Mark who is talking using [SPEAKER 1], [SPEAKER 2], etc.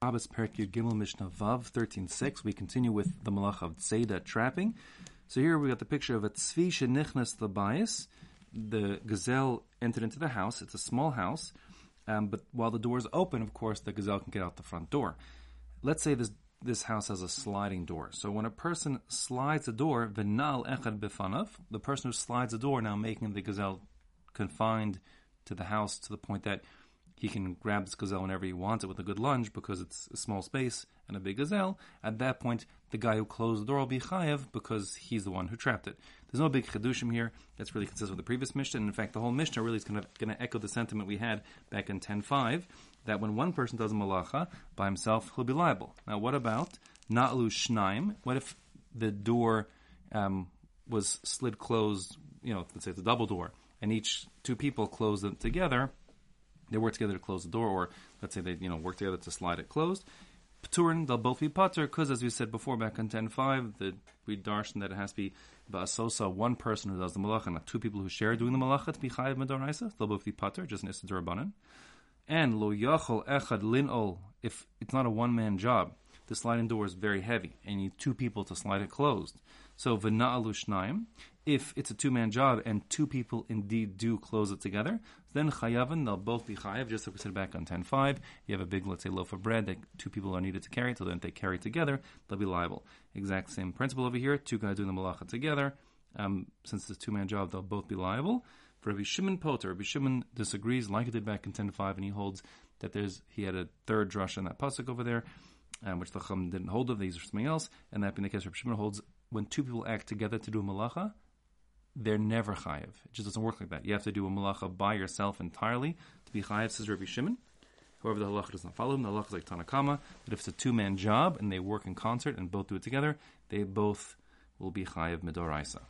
[SPEAKER 1] Shabbos Perkir Gimel Mishnah Vav 13.6. We continue with the malach of Tzeda trapping. So here we got the picture of a tzvi shenichnas labayis. The gazelle entered into the house. It's a small house, um, but while the door is open, of course, the gazelle can get out the front door. Let's say this this house has a sliding door. So when a person slides the door, v'nal echad bifanav, the person who slides the door now making the gazelle confined to the house to the point that he can grab this gazelle whenever he wants it with a good lunge because it's a small space and a big gazelle. At that point, the guy who closed the door will be chayev because he's the one who trapped it. There's no big chedushim here. That's really consistent with the previous Mishnah. And in fact, the whole Mishnah really is going to echo the sentiment we had back in 10.5 that when one person does a malacha by himself, he'll be liable. Now, what about na'lu shnaim? What if the door um, was slid closed, you know, let's say it's a double door, and each two people close it together, they work together to close the door, or let's say they you know work together to slide it closed. Pturin, they'll both be pater, because as we said before back in 10.5, that we darshan that it has to be ba'asosa, one person who does the malacha, not two people who share doing the malacha to be chayiv medoraisa. They'll both be pater, just an issur d'rabbanan. And lo yachol echad linol, if it's not a one-man job, the sliding door is very heavy, and you need two people to slide it closed. So v'na'alu if it's a two-man job and two people indeed do close it together, then chayavin, they'll both be chayav, just like we said back on 10.5. You have a big, let's say, loaf of bread that two people are needed to carry, so then if they carry together, they'll be liable. Exact same principle over here, two guys doing the malacha together. Um, since it's a two-man job, they'll both be liable. For Rabbi Shimon Poter, Rabbi Shimon disagrees, like he did back in 10.5, and he holds that there's he had a third drush in that pasuk over there, um, which the Chum didn't hold of, these are something else, and that being the case, Rabbi Shimon holds when two people act together to do a malacha, they're never chayiv. It just doesn't work like that. You have to do a malacha by yourself entirely to be chayiv, says Rabbi Shimon. However, the halacha does not follow him. The halacha is like Tanna Kamma, that if it's a two-man job and they work in concert and both do it together, they both will be chayiv midoraisa.